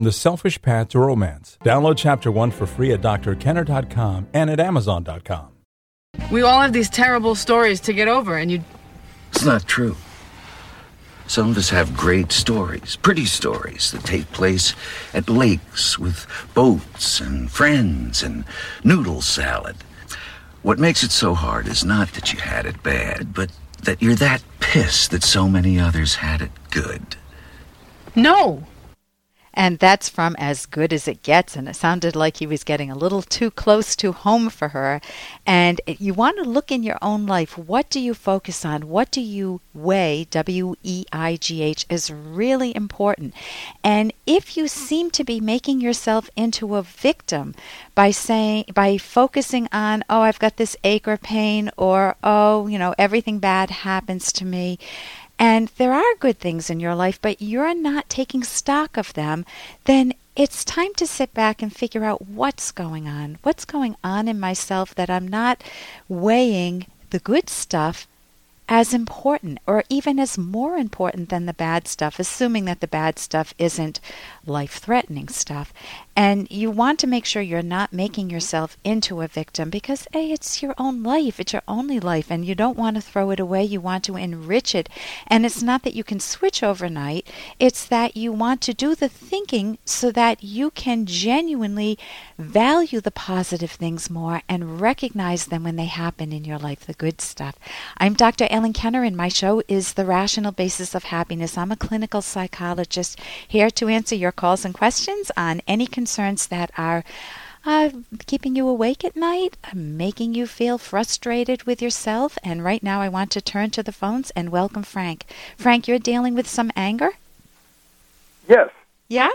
The Selfish Path to Romance. Download Chapter 1 for free at drkenner.com and at amazon.com. We all have these terrible stories to get over, and you. It's not true. Some of us have great stories, pretty stories that take place at lakes with boats and friends and noodle salad. What makes it so hard is not that you had it bad, but that you're that pissed that so many others had it good. No! And that's from As Good as It Gets. And it sounded like he was getting a little too close to home for her. And you want to look in your own life. What do you focus on? What do you weigh? W E I G H is really important. And if you seem to be making yourself into a victim by saying, by focusing on, oh, I've got this ache or pain, or oh, you know, everything bad happens to me and there are good things in your life, but you're not taking stock of them, then it's time to sit back and figure out what's going on. What's going on in myself that I'm not weighing the good stuff as important or even as more important than the bad stuff, assuming that the bad stuff isn't life threatening stuff. And you want to make sure you're not making yourself into a victim because, A, it's your own life. It's your only life, and you don't want to throw it away. You want to enrich it. And it's not that you can switch overnight, it's that you want to do the thinking so that you can genuinely value the positive things more and recognize them when they happen in your life, the good stuff. I'm Dr. Ellen Kenner, and my show is The Rational Basis of Happiness. I'm a clinical psychologist here to answer your calls and questions on any concerns that are uh, keeping you awake at night, making you feel frustrated with yourself. And right now, I want to turn to the phones and welcome Frank. Frank, you're dealing with some anger. Yes. Yeah.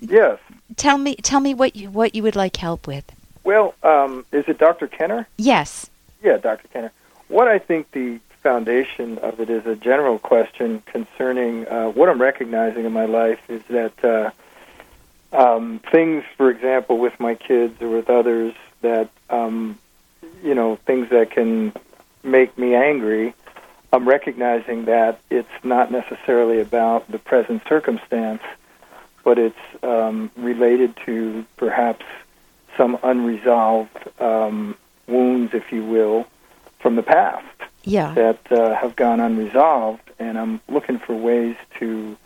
Yes. Tell me, tell me what you what you would like help with. Well, um, is it Dr. Kenner? Yes. Yeah, Dr. Kenner. What I think the foundation of it is a general question concerning uh, what I'm recognizing in my life is that uh, um, things, for example, with my kids or with others, that um, you know, things that can make me angry. I'm recognizing that it's not necessarily about the present circumstance, but it's um, related to perhaps some unresolved um, wounds, if you will, from the past Yeah. that uh, have gone unresolved, and I'm looking for ways to.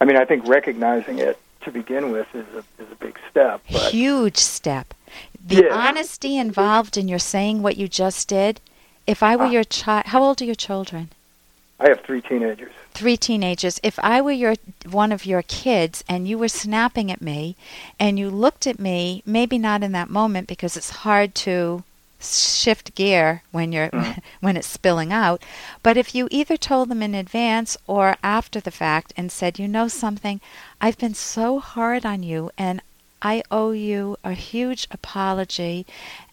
I mean, I think recognizing it to begin with is a is a big step, but Huge step. The Yeah. honesty involved in your saying what you just did. If I were Ah. your child, how old are your children? I have three teenagers. Three teenagers. If I were your one of your kids and you were snapping at me, and you looked at me, maybe not in that moment because it's hard to shift gear when you're when it's spilling out but if you either told them in advance or after the fact and said you know something i've been so hard on you and i owe you a huge apology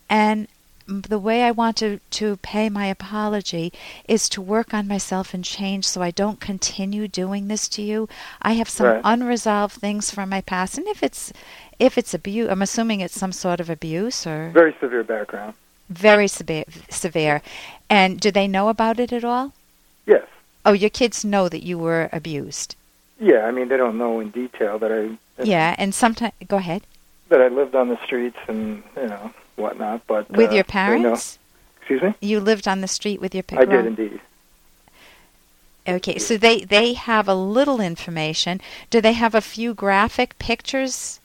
and the way I want to, to pay my apology is to work on myself and change so I don't continue doing this to you. I have some Right. unresolved things from my past, and if it's if it's abuse, I'm assuming it's some sort of abuse or Very severe background. Very severe. Severe, and do they know about it at all? Yes. Oh, your kids know that you were abused. Yeah. I mean, they don't know in detail that I Yeah, and sometimes go ahead that I lived on the streets and you know whatnot, but with uh, your parents. Excuse me. You lived on the street with your parents. I did indeed. Okay, so they they have a little information. Do they have a few graphic pictures?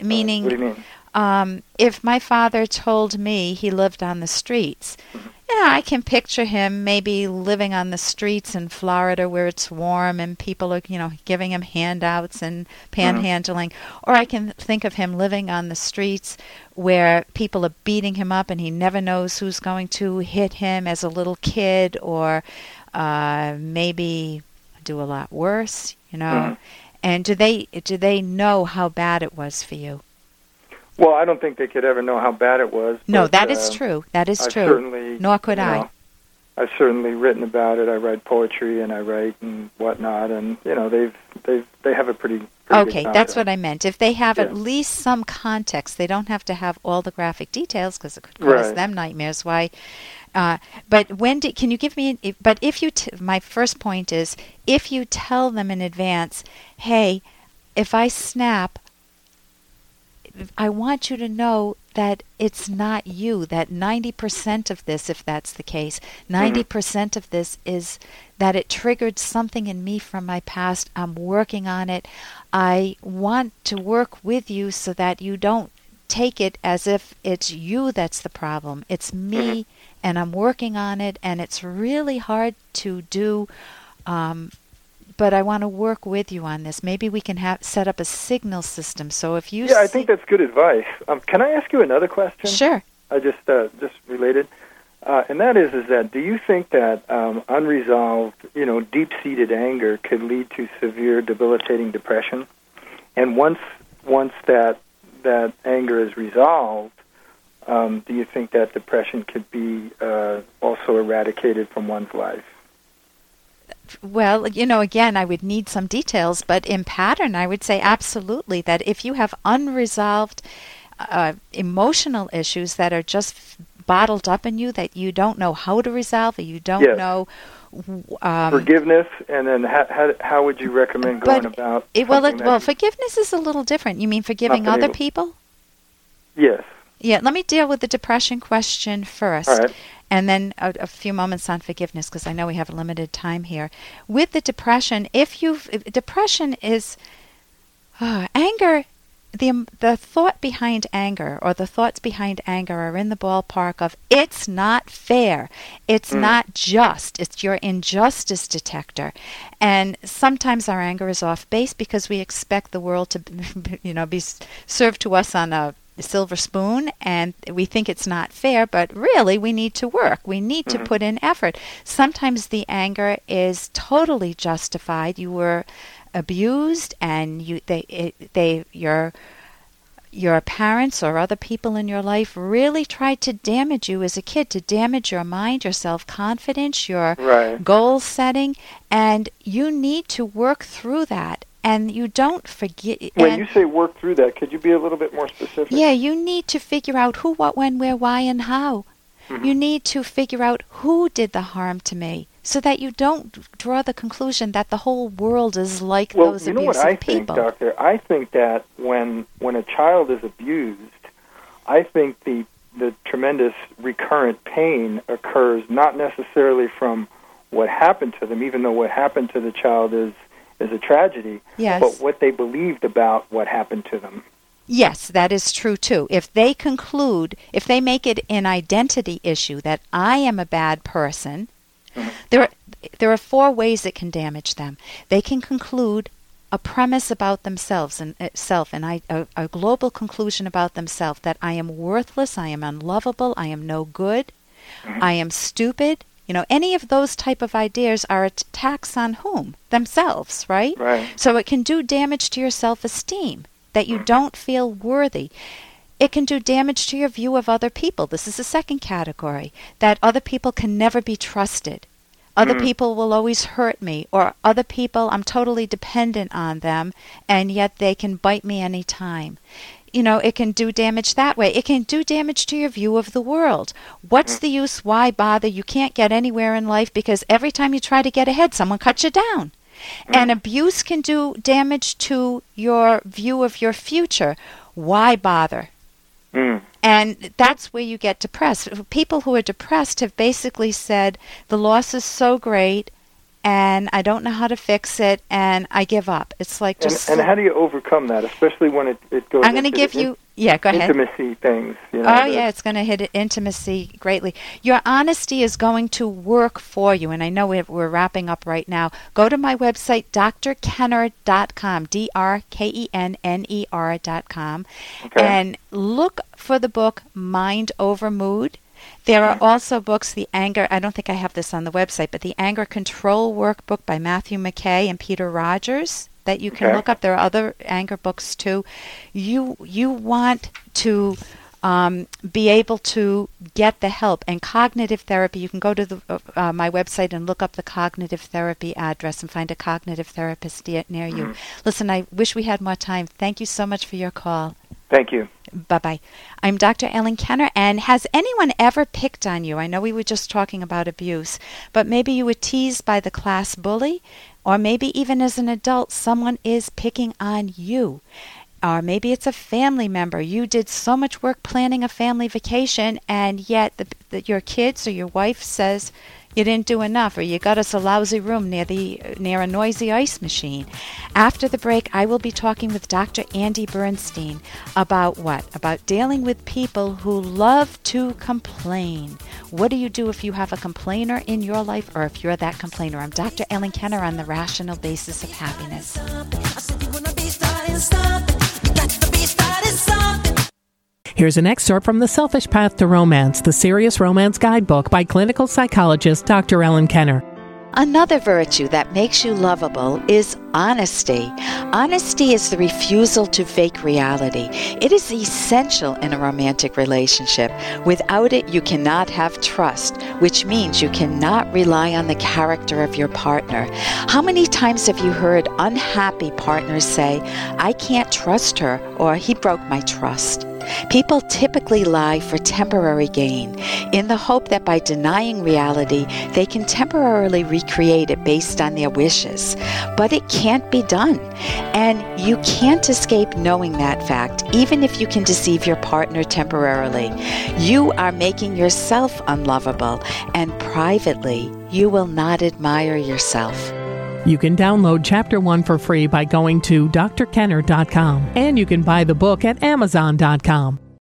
Uh, Meaning, what do you mean? Um, if my father told me he lived on the streets, Mm-hmm. yeah, I can picture him maybe living on the streets in Florida where it's warm and people are, you know, giving him handouts and panhandling. Or I can think of him living on the streets where people are beating him up and he never knows who's going to hit him as a little kid or uh, maybe do a lot worse, you know. Mhm. And do they do they know how bad it was for you? Well, I don't think they could ever know how bad it was. No, but, that is uh, true. That is I've true. Certainly, Nor could I. know, I've certainly written about it. I write poetry and I write and whatnot, and you know they've they've they have a pretty. pretty Okay, that's what I meant. If they have at least some context, they don't have to have all the graphic details because it could cause Right. them nightmares. Why? Uh, but when did, can you give me? An, but if you, t- my first point is, if you tell them in advance, hey, if I snap, I want you to know that it's not you, that 90% of this, if that's the case, 90% of this is that it triggered something in me from my past. I'm working on it. I want to work with you so that you don't take it as if it's you that's the problem. It's me, and I'm working on it, and it's really hard to do. Um, but I want to work with you on this. Maybe we can have set up a signal system. So if you yeah, I think that's good advice. Um, can I ask you another question? sure. I just uh, just related, uh, and that is is that do you think that um, unresolved, you know, deep-seated anger could lead to severe, debilitating depression? And once once that that anger is resolved, um, do you think that depression could be uh, also eradicated from one's life? Well, you know, again, I would need some details, but in pattern, I would say absolutely that if you have unresolved uh, emotional issues that are just bottled up in you that you don't know how to resolve, or you don't Yes. know. Um, Forgiveness, and then how, how, how would you recommend going about? it, well, it, well, forgiveness is a little different. You mean forgiving other able- people? yes. Yeah, let me deal with the depression question first. All right. And then a, a few moments on forgiveness because I know we have a limited time here. With the depression, if you have depression is uh, anger, the um, the thought behind anger or the thoughts behind anger are in the ballpark of it's not fair, it's not just, it's your injustice detector, and sometimes our anger is off base because we expect the world to, you know, be served to us on a silver spoon and we think it's not fair but really we need to work. We need to mm-hmm. put in effort. Sometimes the anger is totally justified. You were abused and you they it, they your your parents or other people in your life really tried to damage you as a kid to damage your mind your self-confidence your Right. goal setting and you need to work through that and you don't forget When you say work through that, could you be a little bit more specific? yeah, you need to figure out who, what, when, where, why, and how. Mm-hmm. You need to figure out who did the harm to me so that you don't draw the conclusion that the whole world is like well, those you know what I think, people. Doctor? I think that when when a child is abused, I think the the tremendous recurrent pain occurs not necessarily from what happened to them, even though what happened to the child is is a tragedy, Yes. but what they believed about what happened to them. Yes, that is true too. If they conclude, if they make it an identity issue that I am a bad person, mm-hmm. there are, there are four ways it can damage them. They can conclude a premise about themselves and uh, itself, and I, a, a global conclusion about themselves that I am worthless, I am unlovable, I am no good, mm-hmm. I am stupid. You know, any of those type of ideas are attacks on whom? Themselves, right? Right. So it can do damage to your self esteem, that you don't feel worthy. It can do damage to your view of other people. This is the second category that other people can never be trusted. Other hmm. people will always hurt me, or other people, I'm totally dependent on them, and yet they can bite me any time. You know, it can do damage that way. It can do damage to your view of the world. What's the use? Why bother? You can't get anywhere in life because every time you try to get ahead, someone cuts you down. And abuse can do damage to your view of your future. Why bother? Mm. And that's where you get depressed. People who are depressed have basically said, the loss is so great and I don't know how to fix it and I give up. It's like just. and how do you overcome that, especially when it, it goes I'm going to give you. Yeah, go ahead. intimacy things? You know, Oh, yeah, it's going to hit intimacy greatly. Your honesty is going to work for you, and I know we're, we're wrapping up right now. Go to my website, drkenner.com, D R K E N N E R.com, Okay. and look for the book Mind Over Mood. There are also books, the anger, I don't think I have this on the website, but the Anger Control Workbook by Matthew McKay and Peter Rogers that you can Okay. look up. There are other anger books too. You you want to um, be able to get the help and cognitive therapy. You can go to the, uh, uh, my website and look up the cognitive therapy address and find a cognitive therapist near near you. Listen, I wish we had more time. Thank you so much for your call. Thank you. Bye bye. I'm Dr. Ellen Kenner, and has anyone ever picked on you? I know we were just talking about abuse, but maybe you were teased by the class bully. Or maybe even as an adult, someone is picking on you. Or maybe it's a family member. You did so much work planning a family vacation, and yet the, the, your kids or your wife says, you didn't do enough or you got us a lousy room near the near a noisy ice machine. After the break i will be talking with dr andy bernstein about what? About dealing with people who love to complain. What do you do if you have a complainer in your life or if you're that complainer? I'm dr ellen kenner on the rational basis of happiness Here's an excerpt from The Selfish Path to Romance, the Serious Romance Guidebook by clinical psychologist Dr. Ellen Kenner. Another virtue that makes you lovable is honesty. Honesty is the refusal to fake reality. It is essential in a romantic relationship. Without it, you cannot have trust, which means you cannot rely on the character of your partner. How many times have you heard unhappy partners say, I can't trust her, or he broke my trust? People typically lie for temporary gain in the hope that by denying reality, they can temporarily recreate it based on their wishes. But it can't be done. And you can't escape knowing that fact, even if you can deceive your partner temporarily. You are making yourself unlovable, and privately, you will not admire yourself. You can download Chapter 1 for free by going to drkenner.com, and you can buy the book at amazon.com.